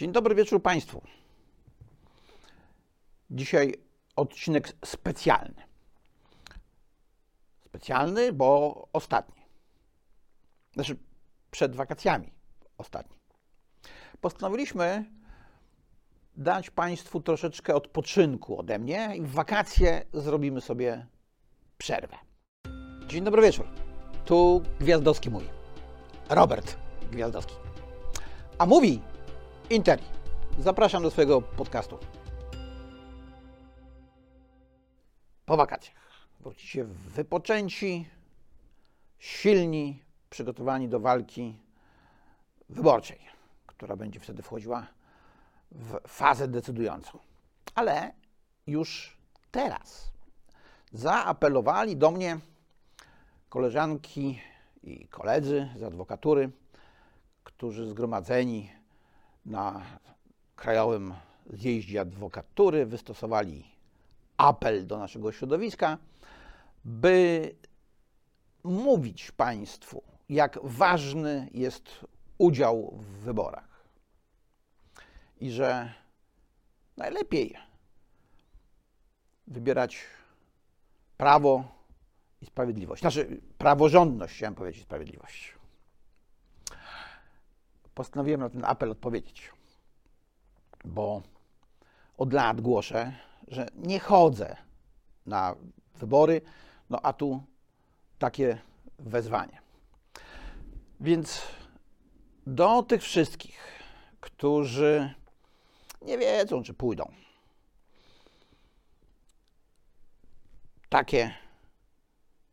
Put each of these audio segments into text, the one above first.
Dzień dobry wieczór Państwu. Dzisiaj odcinek specjalny. Specjalny, bo ostatni. Znaczy, przed wakacjami ostatni. Postanowiliśmy dać Państwu troszeczkę odpoczynku ode mnie i w wakacje zrobimy sobie przerwę. Dzień dobry wieczór. Tu Gwiazdowski mój. Robert Gwiazdowski. A mówi Interi. Zapraszam do swojego podcastu. Po wakacjach wrócicie wypoczęci, silni, przygotowani do walki wyborczej, która będzie wtedy wchodziła w fazę decydującą. Ale już teraz zaapelowali do mnie koleżanki i koledzy z adwokatury, którzy zgromadzeni na Krajowym Zjeździe Adwokatury wystosowali apel do naszego środowiska, by mówić Państwu, jak ważny jest udział w wyborach i że najlepiej wybierać prawo i sprawiedliwość. Znaczy, praworządność, chciałem powiedzieć, sprawiedliwość. Postanowiłem na ten apel odpowiedzieć, bo od lat głoszę, że nie chodzę na wybory, no a tu takie wezwanie. Więc do tych wszystkich, którzy nie wiedzą, czy pójdą, takie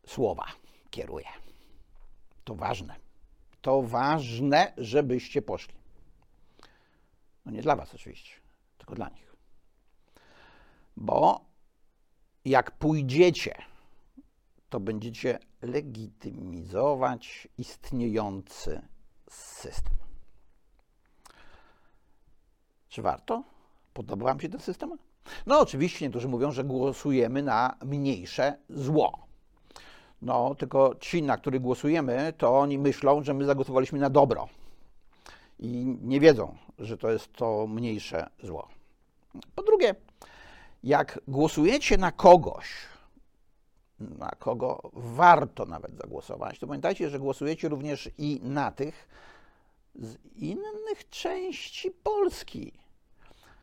słowa kieruję. To ważne. To ważne, żebyście poszli. No nie dla Was oczywiście, tylko dla nich. Bo jak pójdziecie, to będziecie legitymizować istniejący system. Czy warto? Podoba Wam się ten system? No, oczywiście niektórzy mówią, że głosujemy na mniejsze zło. No, tylko ci, na których głosujemy, to oni myślą, że my zagłosowaliśmy na dobro. I nie wiedzą, że to jest to mniejsze zło. Po drugie, jak głosujecie na kogoś, na kogo warto nawet zagłosować, to pamiętajcie, że głosujecie również i na tych z innych części Polski,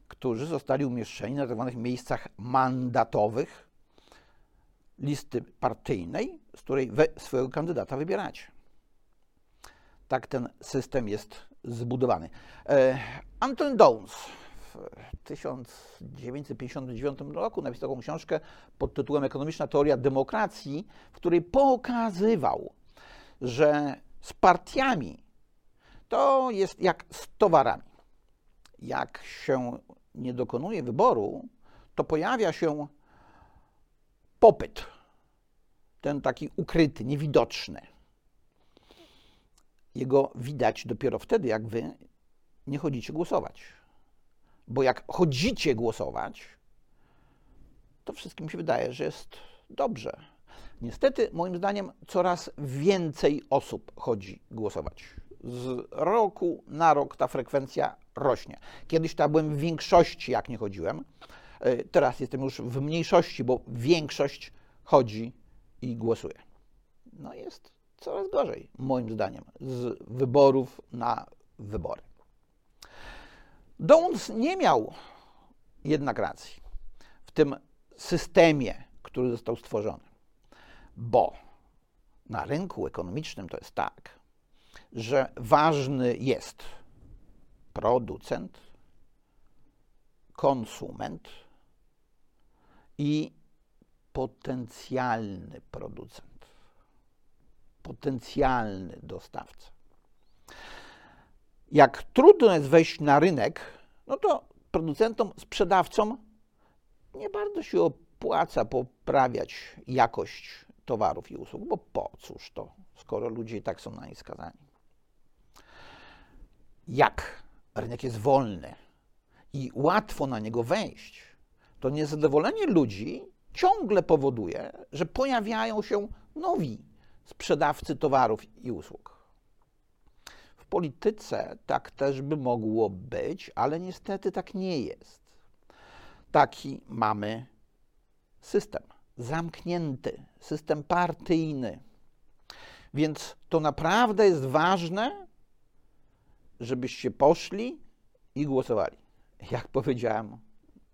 którzy zostali umieszczeni na tzw. miejscach mandatowych listy partyjnej, z której swojego kandydata wybieracie. Tak ten system jest zbudowany. E, Anton Downs w 1959 roku napisał taką książkę pod tytułem Ekonomiczna teoria demokracji, w której pokazywał, że z partiami to jest jak z towarami. Jak się nie dokonuje wyboru, to pojawia się popyt, ten taki ukryty, niewidoczny. Jego widać dopiero wtedy, jak wy nie chodzicie głosować. Bo jak chodzicie głosować, to wszystkim się wydaje, że jest dobrze. Niestety, moim zdaniem, coraz więcej osób chodzi głosować. Z roku na rok ta frekwencja rośnie. Kiedyś to byłem w większości, jak nie chodziłem. E, teraz jestem już w mniejszości, bo większość chodzi i głosuje. No jest coraz gorzej, moim zdaniem, z wyborów na wybory. Downs nie miał jednak racji w tym systemie, który został stworzony, bo na rynku ekonomicznym to jest tak, że ważny jest producent, konsument i potencjalny producent, potencjalny dostawca. Jak trudno jest wejść na rynek, no to producentom, sprzedawcom nie bardzo się opłaca poprawiać jakość towarów i usług, bo po cóż to, skoro ludzie i tak są na nie skazani. Jak rynek jest wolny i łatwo na niego wejść, to niezadowolenie ludzi ciągle powoduje, że pojawiają się nowi sprzedawcy towarów i usług. W polityce tak też by mogło być, ale niestety tak nie jest. Taki mamy system zamknięty, system partyjny. Więc to naprawdę jest ważne, żebyście poszli i głosowali. Jak powiedziałem,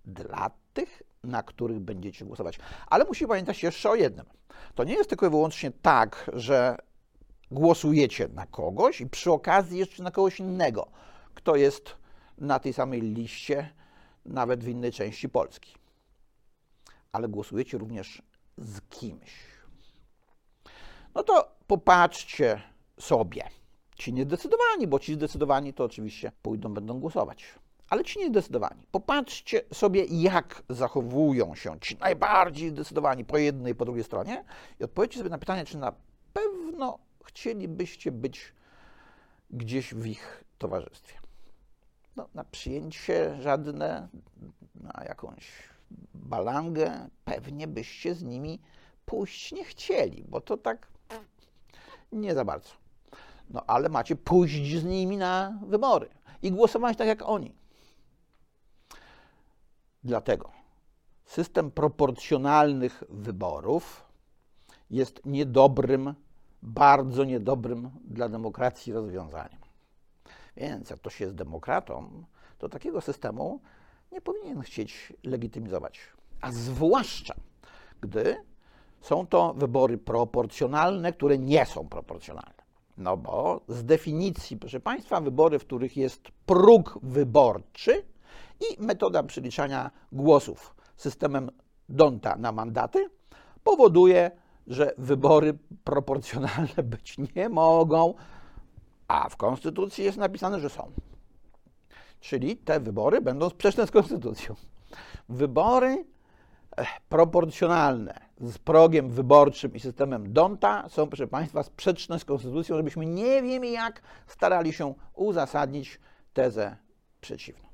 dla tych, na których będziecie głosować. Ale musimy pamiętać jeszcze o jednym. To nie jest tylko i wyłącznie tak, że głosujecie na kogoś i przy okazji jeszcze na kogoś innego, kto jest na tej samej liście, nawet w innej części Polski. Ale głosujecie również z kimś. No to popatrzcie sobie. Ci niedecydowani, bo ci zdecydowani to oczywiście pójdą, będą głosować. Ale ci niedecydowani, popatrzcie sobie, jak zachowują się ci najbardziej zdecydowani po jednej i po drugiej stronie i odpowiedzcie sobie na pytanie, czy na pewno chcielibyście być gdzieś w ich towarzystwie. No, na przyjęcie żadne, na jakąś balangę, pewnie byście z nimi pójść nie chcieli, bo to tak nie za bardzo. No ale macie pójść z nimi na wybory i głosować tak jak oni. Dlatego system proporcjonalnych wyborów jest niedobrym, bardzo niedobrym dla demokracji rozwiązaniem. Więc jak ktoś jest demokratą, to takiego systemu nie powinien chcieć legitymizować. A zwłaszcza, gdy są to wybory proporcjonalne, które nie są proporcjonalne. No bo z definicji, proszę Państwa, wybory, w których jest próg wyborczy i metoda przeliczania głosów systemem Donta na mandaty powoduje, że wybory proporcjonalne być nie mogą, a w Konstytucji jest napisane, że są. Czyli te wybory będą sprzeczne z Konstytucją. Wybory proporcjonalne z progiem wyborczym i systemem Donta są, proszę Państwa, sprzeczne z konstytucją, żebyśmy nie wiem jak starali się uzasadnić tezę przeciwną.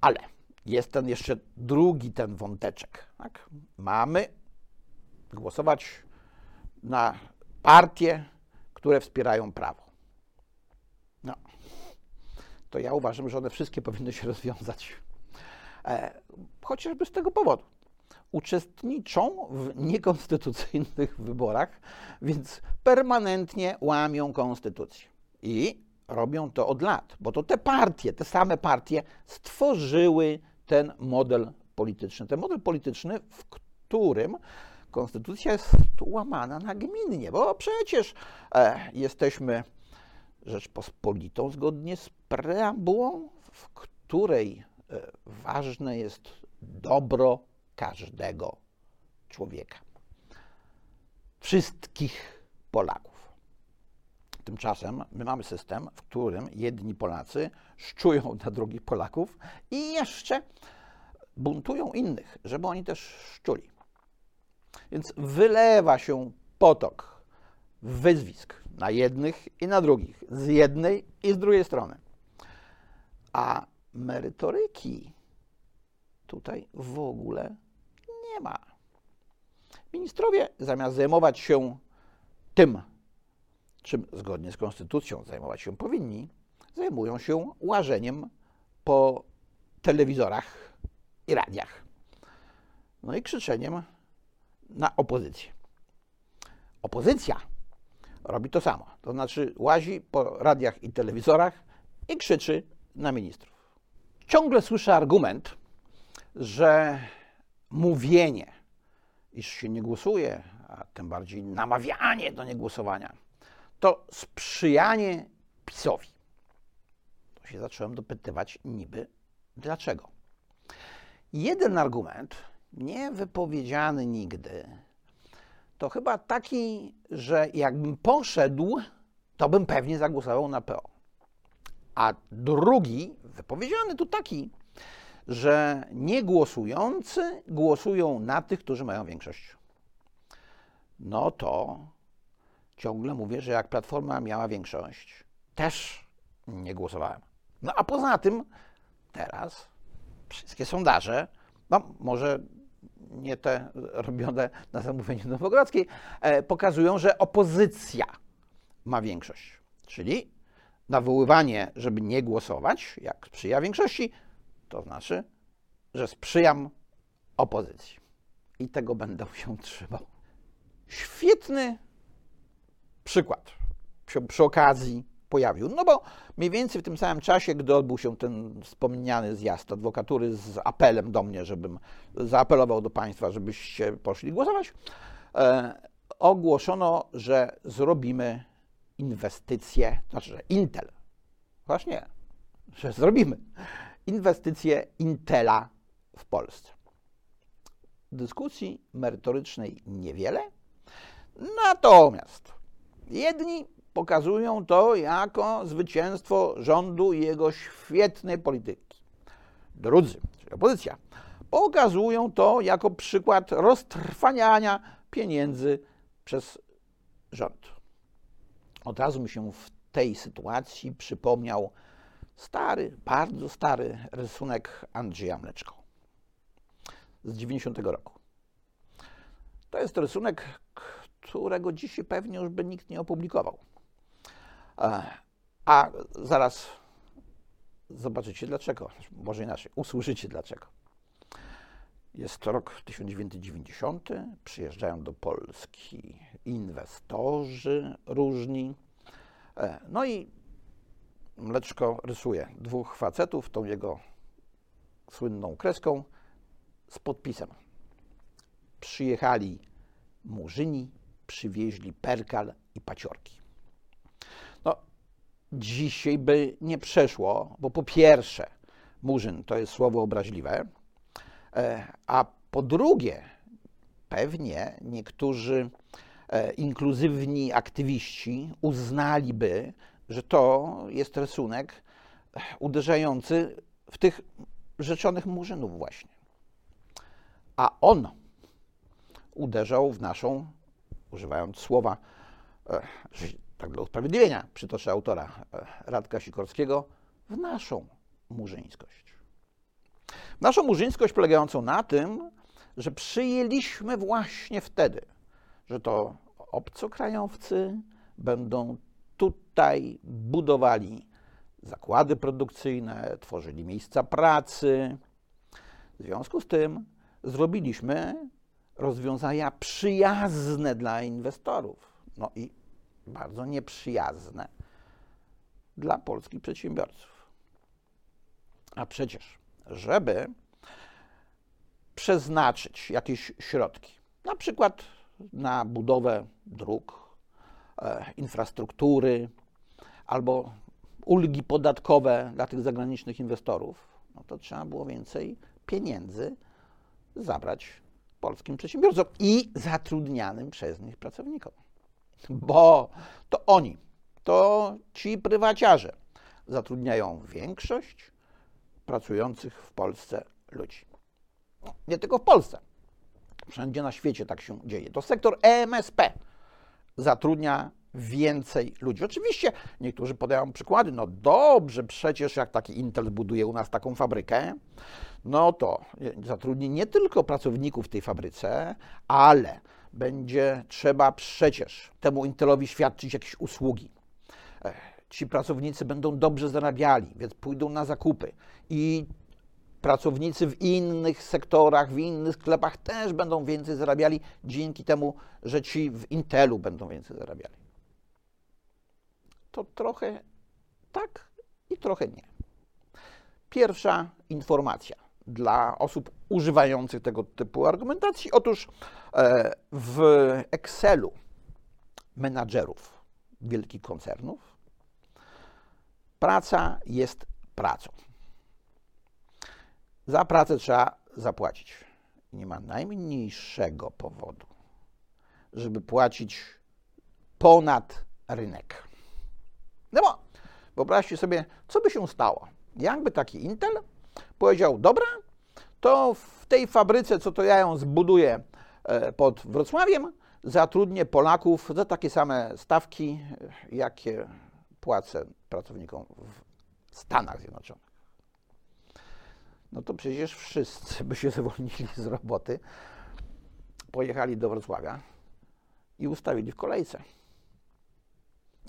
Ale jest ten jeszcze drugi ten wąteczek. Tak? Mamy głosować na partie, które wspierają prawo. No, to ja uważam, że one wszystkie powinny się rozwiązać E, chociażby z tego powodu. Uczestniczą w niekonstytucyjnych wyborach, więc permanentnie łamią konstytucję. I robią to od lat, bo to te partie, te same partie stworzyły ten model polityczny. Ten model polityczny, w którym konstytucja jest łamana nagminnie, bo przecież e, jesteśmy Rzeczpospolitą zgodnie z preambułą, w której E, ważne jest dobro każdego człowieka. Wszystkich Polaków. Tymczasem my mamy system, w którym jedni Polacy szczują na drugich Polaków i jeszcze buntują innych, żeby oni też szczuli. Więc wylewa się potok wyzwisk na jednych i na drugich, z jednej i z drugiej strony. A merytoryki tutaj w ogóle nie ma. Ministrowie zamiast zajmować się tym, czym zgodnie z konstytucją zajmować się powinni, zajmują się łażeniem po telewizorach i radiach. No i krzyczeniem na opozycję. Opozycja robi to samo. To znaczy łazi po radiach i telewizorach i krzyczy na ministrów. Ciągle słyszę argument, że mówienie, iż się nie głosuje, a tym bardziej namawianie do niegłosowania, to sprzyjanie PiSowi. To się zacząłem dopytywać niby dlaczego. Jeden argument, niewypowiedziany nigdy, to chyba taki, że jakbym poszedł, to bym pewnie zagłosował na PO. A drugi, wypowiedziany tu taki, że niegłosujący głosują na tych, którzy mają większość. No to ciągle mówię, że jak Platforma miała większość, też nie głosowałem. No a poza tym teraz wszystkie sondaże, no może nie te robione na zamówienie Nowogrodzkiej, e, pokazują, że opozycja ma większość. Czyli nawoływanie, żeby nie głosować, jak sprzyja większości, to znaczy, że sprzyjam opozycji. I tego będę się trzymał. Świetny przykład się przy okazji pojawił. No bo mniej więcej w tym samym czasie, gdy odbył się ten wspomniany zjazd adwokatury z apelem do mnie, żebym zaapelował do Państwa, żebyście poszli głosować, e, ogłoszono, że zrobimy inwestycje, znaczy, że Intel, właśnie, że zrobimy inwestycje Intela w Polsce. Dyskusji merytorycznej niewiele, natomiast jedni pokazują to jako zwycięstwo rządu i jego świetnej polityki. Drudzy, czyli opozycja, pokazują to jako przykład roztrwaniania pieniędzy przez rząd. Od razu mi się w tej sytuacji przypomniał stary, bardzo stary rysunek Andrzeja Mleczko z 90 roku. To jest rysunek, którego dzisiaj pewnie już by nikt nie opublikował. A zaraz zobaczycie dlaczego, może inaczej, usłyszycie dlaczego. Jest to rok 1990, przyjeżdżają do Polski inwestorzy różni. E, no i Mleczko rysuje dwóch facetów tą jego słynną kreską z podpisem. Przyjechali murzyni, przywieźli perkal i paciorki. No, dzisiaj by nie przeszło, bo po pierwsze, murzyn to jest słowo obraźliwe, e, a po drugie, pewnie niektórzy e, inkluzywni aktywiści uznaliby, że to jest rysunek uderzający w tych rzeczonych murzynów właśnie. A on uderzał w naszą, używając słowa, e, tak dla usprawiedliwienia przytoczę autora e, Radka Sikorskiego, w naszą murzyńskość. W naszą murzyńskość polegającą na tym, że przyjęliśmy właśnie wtedy, że to obcokrajowcy będą tutaj budowali zakłady produkcyjne, tworzyli miejsca pracy. W związku z tym zrobiliśmy rozwiązania przyjazne dla inwestorów. No i bardzo nieprzyjazne dla polskich przedsiębiorców. A przecież, żeby przeznaczyć jakieś środki, na przykład na budowę dróg, e, infrastruktury albo ulgi podatkowe dla tych zagranicznych inwestorów, no to trzeba było więcej pieniędzy zabrać polskim przedsiębiorcom i zatrudnianym przez nich pracownikom bo to oni, to ci prywaciarze zatrudniają większość pracujących w Polsce ludzi. Nie tylko w Polsce, wszędzie na świecie tak się dzieje. To sektor EMSP zatrudnia więcej ludzi. Oczywiście niektórzy podają przykłady, no dobrze, przecież jak taki Intel buduje u nas taką fabrykę, no to zatrudni nie tylko pracowników w tej fabryce, ale będzie trzeba przecież temu Intelowi świadczyć jakieś usługi. Ci pracownicy będą dobrze zarabiali, więc pójdą na zakupy i pracownicy w innych sektorach, w innych sklepach też będą więcej zarabiali dzięki temu, że ci w Intelu będą więcej zarabiali. To trochę tak i trochę nie. Pierwsza informacja dla osób używających tego typu argumentacji. Otóż e, w Excelu menadżerów wielkich koncernów praca jest pracą. Za pracę trzeba zapłacić. Nie ma najmniejszego powodu, żeby płacić ponad rynek. No bo wyobraźcie sobie, co by się stało, jakby taki Intel powiedział, dobra, to w tej fabryce, co to ja ją zbuduję e, pod Wrocławiem, zatrudnię Polaków za takie same stawki, jakie płacę pracownikom w Stanach Zjednoczonych. No to przecież wszyscy by się zwolnili z roboty, pojechali do Wrocławia i ustawili w kolejce.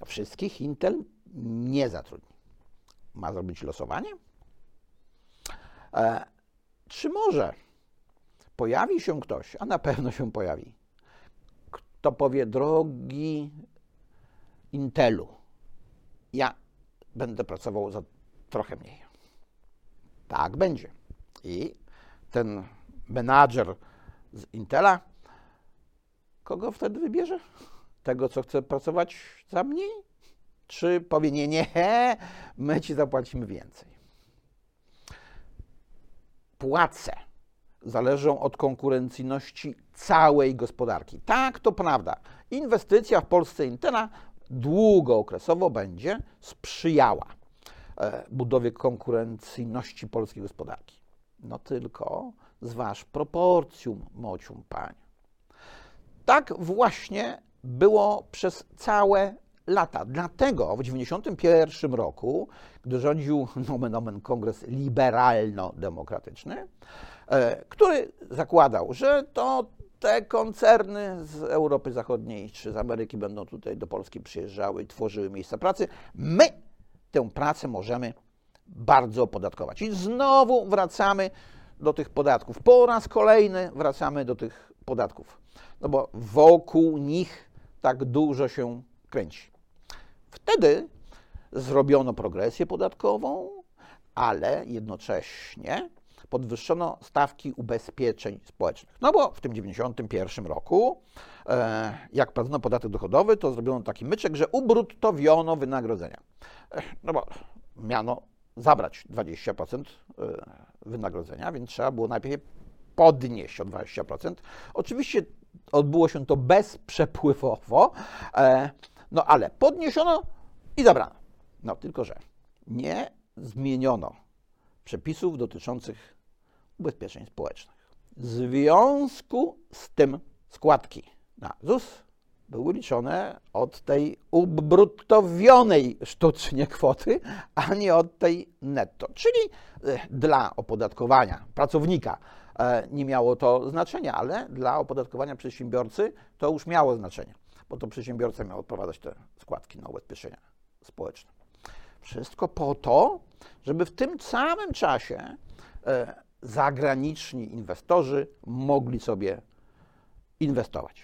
Wszystkich Intel nie zatrudni. Ma zrobić losowanie? E, czy może pojawi się ktoś, a na pewno się pojawi, kto powie, drogi Intelu, ja będę pracował za trochę mniej. Tak będzie. I ten menadżer z Intela, kogo wtedy wybierze? Tego, co chce pracować za mniej? Czy powie, nie, nie, my ci zapłacimy więcej? Płace zależą od konkurencyjności całej gospodarki. Tak, to prawda. Inwestycja w Polsce Intela długookresowo będzie sprzyjała e, budowie konkurencyjności polskiej gospodarki. No tylko zważ proporcjum, mocium panie. Tak właśnie było przez całe lata. Dlatego w 1991 roku, gdy rządził nomen omen kongres liberalno-demokratyczny, e, który zakładał, że to te koncerny z Europy Zachodniej czy z Ameryki będą tutaj do Polski przyjeżdżały i tworzyły miejsca pracy, my tę pracę możemy bardzo opodatkować. I znowu wracamy do tych podatków. Po raz kolejny wracamy do tych podatków. No bo wokół nich tak dużo się kręci. Wtedy zrobiono progresję podatkową, ale jednocześnie podwyższono stawki ubezpieczeń społecznych. No bo w tym 91 roku, e, jak prowadzono podatek dochodowy, to zrobiono taki myczek, że ubruttowiono wynagrodzenia. E, no bo miano zabrać 20% e, wynagrodzenia, więc trzeba było najpierw podnieść o 20%. Oczywiście odbyło się to bezprzepływowo, no ale podniesiono i zabrano. No tylko, że nie zmieniono przepisów dotyczących ubezpieczeń społecznych. W związku z tym składki na ZUS były liczone od tej ubruttowionej sztucznie kwoty, a nie od tej netto. Czyli e, dla opodatkowania pracownika e, nie miało to znaczenia, ale dla opodatkowania przedsiębiorcy to już miało znaczenie, bo to przedsiębiorca miał odprowadzać te składki na ubezpieczenia społeczne. Wszystko po to, żeby w tym samym czasie e, zagraniczni inwestorzy mogli sobie inwestować.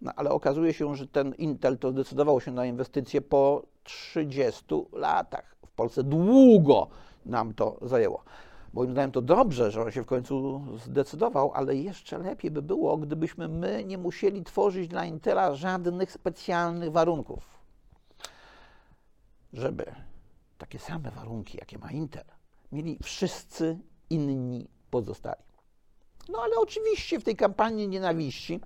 No, ale okazuje się, że ten Intel to zdecydował się na inwestycje po 30 latach. W Polsce długo nam to zajęło. Moim zdaniem to dobrze, że on się w końcu zdecydował, ale jeszcze lepiej by było, gdybyśmy my nie musieli tworzyć dla Intela żadnych specjalnych warunków. Żeby takie same warunki, jakie ma Intel, mieli wszyscy inni pozostali. No ale oczywiście w tej kampanii nienawiści,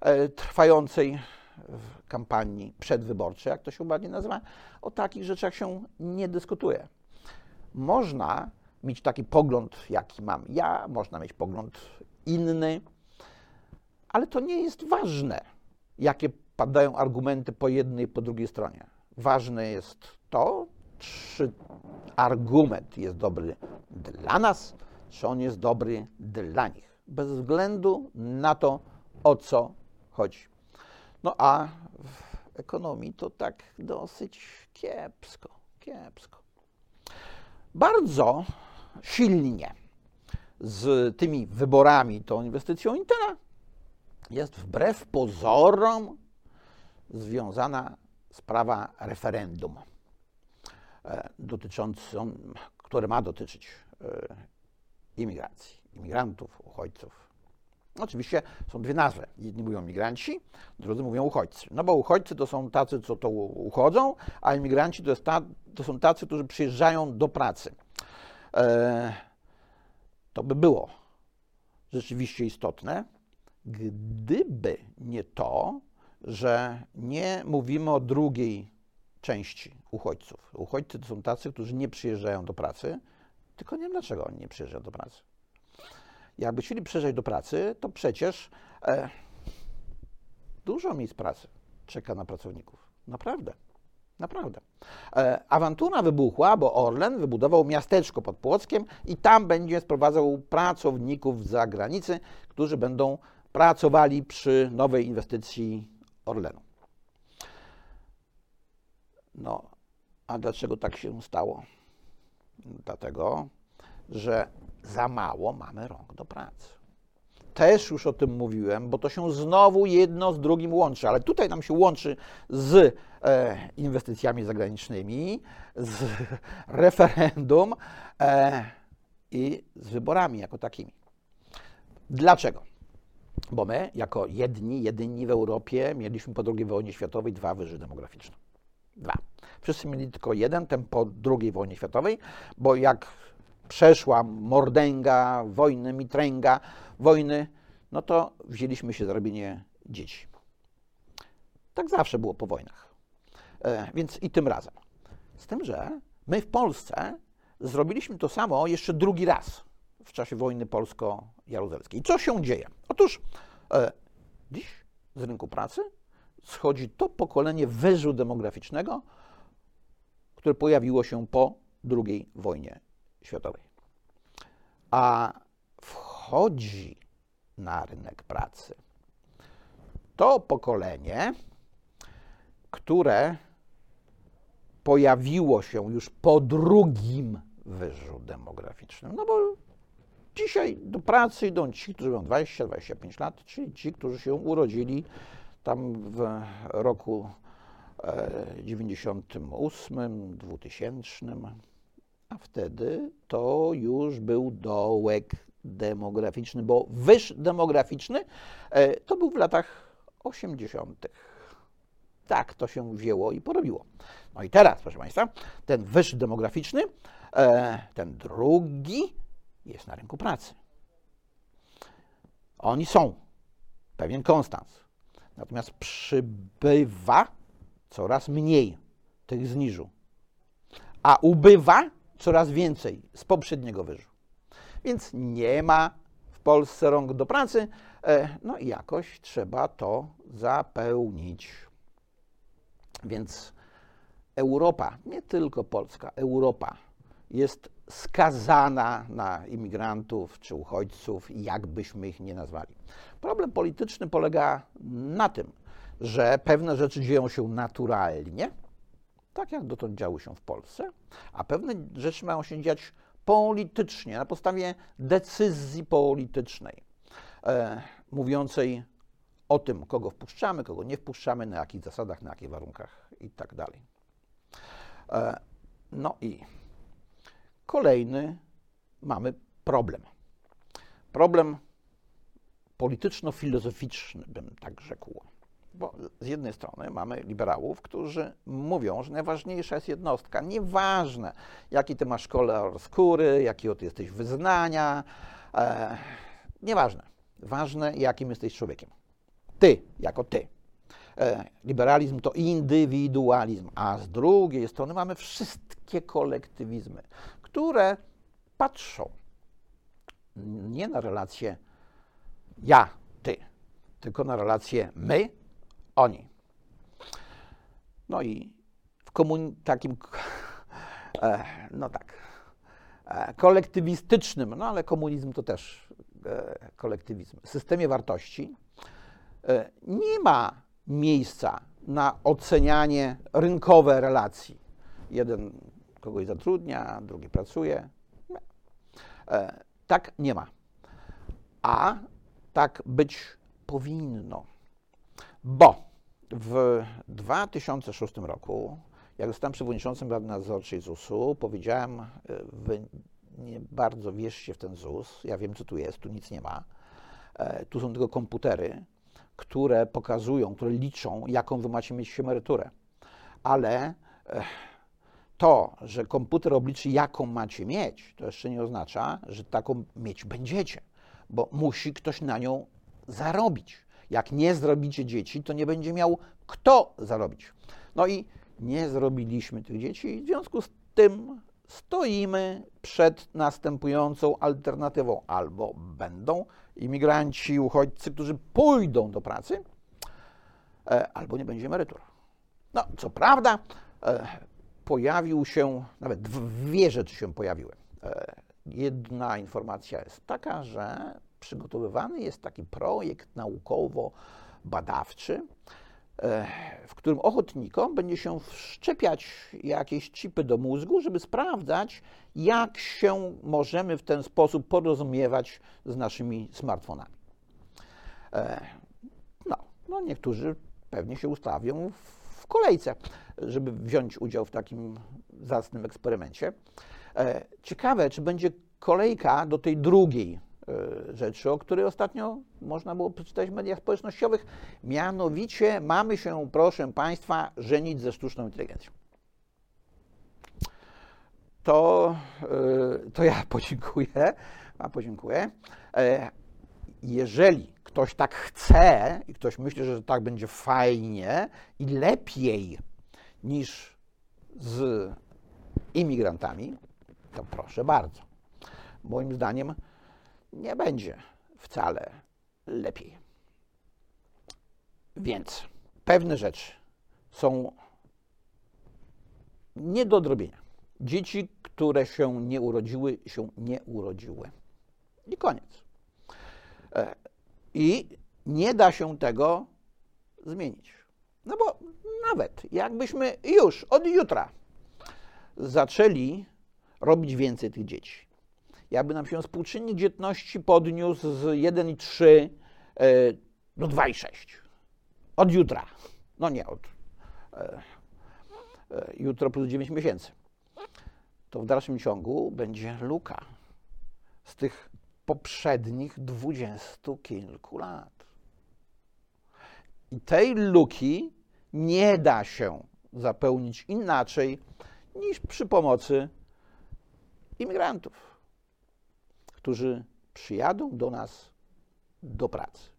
e, trwającej w kampanii przedwyborczej, jak to się ładnie nazywa, o takich rzeczach się nie dyskutuje. Można mieć taki pogląd, jaki mam ja, można mieć pogląd inny, ale to nie jest ważne, jakie padają argumenty po jednej i po drugiej stronie. Ważne jest to, czy argument jest dobry dla nas, czy on jest dobry dla nich, bez względu na to, o co chodzi. No a w ekonomii to tak dosyć kiepsko, kiepsko. Bardzo silnie z tymi wyborami, tą inwestycją Intela jest wbrew pozorom związana sprawa referendum e, dotyczącą, które ma dotyczyć e, imigracji, imigrantów, uchodźców. Oczywiście są dwie nazwy. Jedni mówią migranci, drudzy mówią uchodźcy. No bo uchodźcy to są tacy, co to uchodzą, a imigranci to, ta, to są tacy, którzy przyjeżdżają do pracy. E, to by było rzeczywiście istotne, gdyby nie to, że nie mówimy o drugiej części uchodźców. Uchodźcy to są tacy, którzy nie przyjeżdżają do pracy, tylko nie wiem, dlaczego oni nie przyjeżdżają do pracy. Jakby chcieli przyjeżdżać do pracy, to przecież e, dużo miejsc pracy czeka na pracowników. Naprawdę. Naprawdę. E, awantura wybuchła, bo Orlen wybudował miasteczko pod Płockiem i tam będzie sprowadzał pracowników z zagranicy, którzy będą pracowali przy nowej inwestycji Orlenu. No, a dlaczego tak się stało? Dlatego, że za mało mamy rąk do pracy. Też już o tym mówiłem, bo to się znowu jedno z drugim łączy, ale tutaj nam się łączy z e, inwestycjami zagranicznymi, z referendum e, i z wyborami jako takimi. Dlaczego? Bo my, jako jedni, jedyni w Europie, mieliśmy po II wojnie światowej dwa wyży demograficzne. Dwa. Wszyscy mieli tylko jeden, ten po II wojnie światowej, bo jak przeszła mordęga, wojny, mitręga, wojny, no to wzięliśmy się za robienie dzieci. Tak zawsze było po wojnach. E, więc i tym razem. Z tym, że my w Polsce zrobiliśmy to samo jeszcze drugi raz w czasie wojny polsko-jaruzelskiej. Co się dzieje? Otóż e, dziś z rynku pracy schodzi to pokolenie wyżu demograficznego, które pojawiło się po II wojnie światowej. A wchodzi na rynek pracy to pokolenie, które pojawiło się już po drugim wyżu demograficznym. No bo dzisiaj do pracy idą ci, którzy mają 20-25 lat, czyli ci, którzy się urodzili tam w roku 98, 2000, a wtedy to już był dołek demograficzny, bo wyż demograficzny e, to był w latach 80. Tak to się wzięło i porobiło. No i teraz, proszę Państwa, ten wyż demograficzny, e, ten drugi jest na rynku pracy. Oni są, pewien konstans. Natomiast przybywa coraz mniej tych zniżu, a ubywa coraz więcej z poprzedniego wyżu. Więc nie ma w Polsce rąk do pracy, e, no i jakoś trzeba to zapełnić. Więc Europa, nie tylko Polska, Europa jest skazana na imigrantów czy uchodźców, jakbyśmy ich nie nazwali. Problem polityczny polega na tym, że pewne rzeczy dzieją się naturalnie, tak jak dotąd działy się w Polsce, a pewne rzeczy mają się dziać politycznie, na podstawie decyzji politycznej, e, mówiącej o tym, kogo wpuszczamy, kogo nie wpuszczamy, na jakich zasadach, na jakich warunkach i tak dalej. E, no i kolejny mamy problem. Problem polityczno-filozoficzny, bym tak rzekł. Bo z jednej strony mamy liberałów, którzy mówią, że najważniejsza jest jednostka. Nieważne, jaki ty masz kolor skóry, jakiego ty jesteś wyznania. E, nieważne. Ważne, jakim jesteś człowiekiem. Ty, jako ty. E, liberalizm to indywidualizm, a z drugiej strony mamy wszystkie kolektywizmy, które patrzą nie na relacje ja, ty, tylko na relacje my, oni. No i w komun takim, e, no tak, e, kolektywistycznym, no ale komunizm to też e, kolektywizm, systemie wartości nie ma miejsca na ocenianie rynkowe relacji. Jeden kogoś zatrudnia, drugi pracuje. Tak nie ma. A tak być powinno. Bo w 2006 roku, jak zostałem przewodniczącym Rady Nadzorczej ZUS-u, powiedziałem, e, wy nie bardzo wierzcie w ten ZUS, ja wiem, co tu jest, tu nic nie ma. E, tu są tylko komputery, które pokazują, które liczą, jaką wy macie mieć emeryturę. Ale e, to, że komputer obliczy, jaką macie mieć, to jeszcze nie oznacza, że taką mieć będziecie, bo musi ktoś na nią zarobić. Jak nie zrobicie dzieci, to nie będzie miał kto zarobić. No i nie zrobiliśmy tych dzieci, w związku z tym stoimy przed następującą alternatywą. Albo będą imigranci, uchodźcy, którzy pójdą do pracy, e, albo nie będzie emerytur. No, co prawda, e, pojawił się, nawet dwie rzeczy się pojawiły. E, jedna informacja jest taka, że przygotowywany jest taki projekt naukowo-badawczy e, w którym ochotnikom będzie się wszczepiać jakieś chipy do mózgu, żeby sprawdzać, jak się możemy w ten sposób porozumiewać z naszymi smartfonami. E, no, no niektórzy pewnie się ustawią w kolejce, żeby wziąć udział w takim zacnym eksperymencie. E, ciekawe, czy będzie kolejka do tej drugiej rzeczy, o której ostatnio można było przeczytać w mediach społecznościowych. Mianowicie mamy się, proszę Państwa, żenić ze sztuczną inteligencją. To, e, to ja podziękuję. A podziękuję. Jeżeli ktoś tak chce i ktoś myśli, że tak będzie fajnie i lepiej niż z imigrantami, to proszę bardzo. Moim zdaniem nie będzie wcale lepiej. Więc pewne rzeczy są nie do odrobienia. Dzieci, które się nie urodziły, się nie urodziły. I koniec. E, I nie da się tego zmienić. No bo nawet jakbyśmy już od jutra zaczęli robić więcej tych dzieci. Jakby nam się współczynnik dzietności podniósł z 1,3 e, do 2,6. Od jutra. No nie od. E, e, jutro plus 9 miesięcy. To w dalszym ciągu będzie luka z tych poprzednich dwudziestu kilku lat. I tej luki nie da się zapełnić inaczej niż przy pomocy imigrantów, którzy przyjadą do nas do pracy.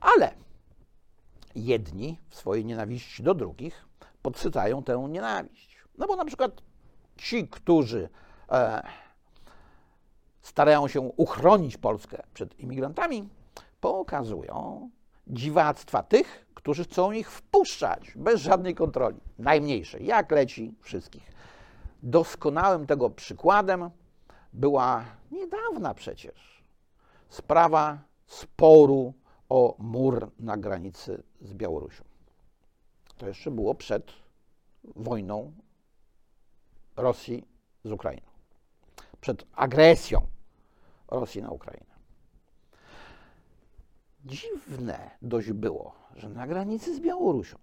Ale jedni w swojej nienawiści do drugich podsycają tę nienawiść. No bo na przykład ci, którzy e, starają się uchronić Polskę przed imigrantami, pokazują dziwactwa tych, którzy chcą ich wpuszczać bez żadnej kontroli, najmniejszej, jak leci wszystkich. Doskonałym tego przykładem była niedawna przecież sprawa sporu o mur na granicy z Białorusią. To jeszcze było przed wojną Rosji z Ukrainą, przed agresją Rosji na Ukrainę. Dziwne dość było, że na granicy z Białorusią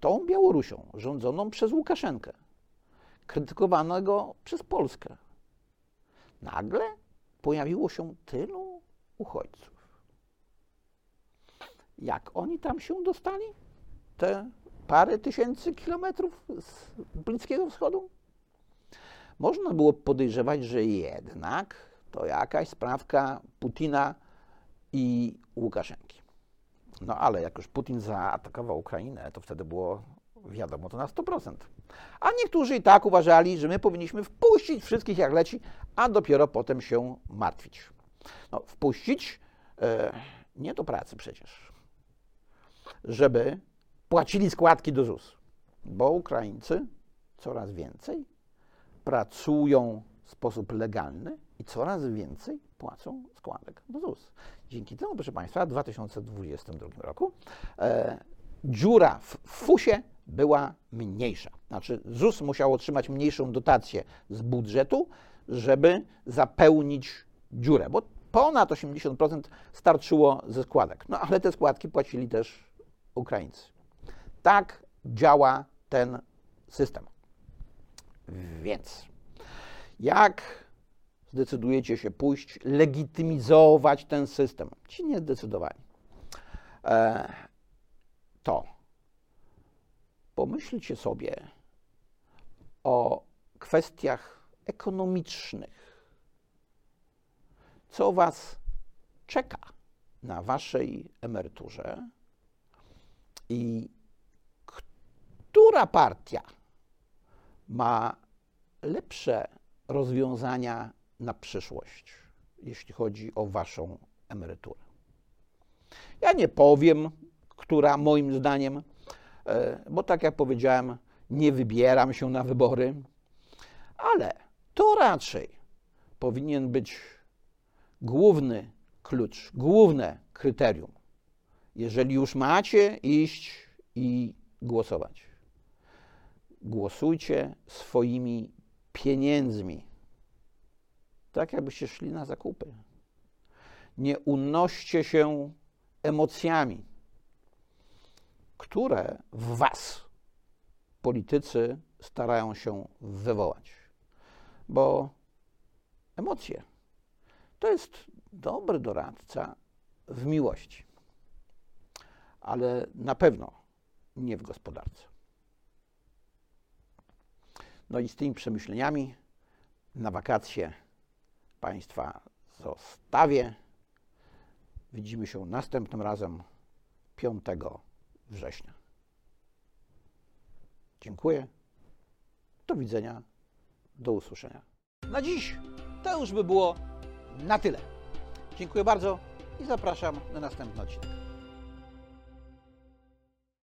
tą Białorusią rządzoną przez Łukaszenkę, krytykowanego przez Polskę, nagle pojawiło się tylu uchodźców. Jak oni tam się dostali? Te parę tysięcy kilometrów z Bliskiego Wschodu? Można było podejrzewać, że jednak to jakaś sprawka Putina i Łukaszenki. No ale jak już Putin zaatakował Ukrainę, to wtedy było wiadomo to na 100%. A niektórzy i tak uważali, że my powinniśmy wpuścić wszystkich jak leci, a dopiero potem się martwić. No, wpuścić e, nie do pracy przecież, żeby płacili składki do ZUS, bo Ukraińcy coraz więcej pracują w sposób legalny i coraz więcej płacą składek do ZUS. Dzięki temu, proszę Państwa, w 2022 roku e, dziura w FUS-ie była mniejsza. Znaczy ZUS musiał otrzymać mniejszą dotację z budżetu, żeby zapełnić dziurę, bo ponad 80% starczyło ze składek. No ale te składki płacili też Ukraińcy. Tak działa ten system. Więc jak zdecydujecie się pójść, legitymizować ten system. Ci nie zdecydowali. E, to pomyślcie sobie o kwestiach ekonomicznych. Co Was czeka na Waszej emeryturze i która partia ma lepsze rozwiązania na przyszłość, jeśli chodzi o Waszą emeryturę. Ja nie powiem, która moim zdaniem, e, bo tak jak powiedziałem, nie wybieram się na wybory, ale to raczej powinien być główny klucz, główne kryterium jeżeli już macie iść i głosować, głosujcie swoimi pieniędzmi, tak jakbyście szli na zakupy. Nie unoście się emocjami, które w Was politycy starają się wywołać. Bo emocje to jest dobry doradca w miłości, ale na pewno nie w gospodarce. No i z tymi przemyśleniami na wakacje Państwa zostawię. Widzimy się następnym razem 5 września. Dziękuję. Do widzenia. Do usłyszenia. Na dziś to już by było na tyle. Dziękuję bardzo i zapraszam na następny odcinek.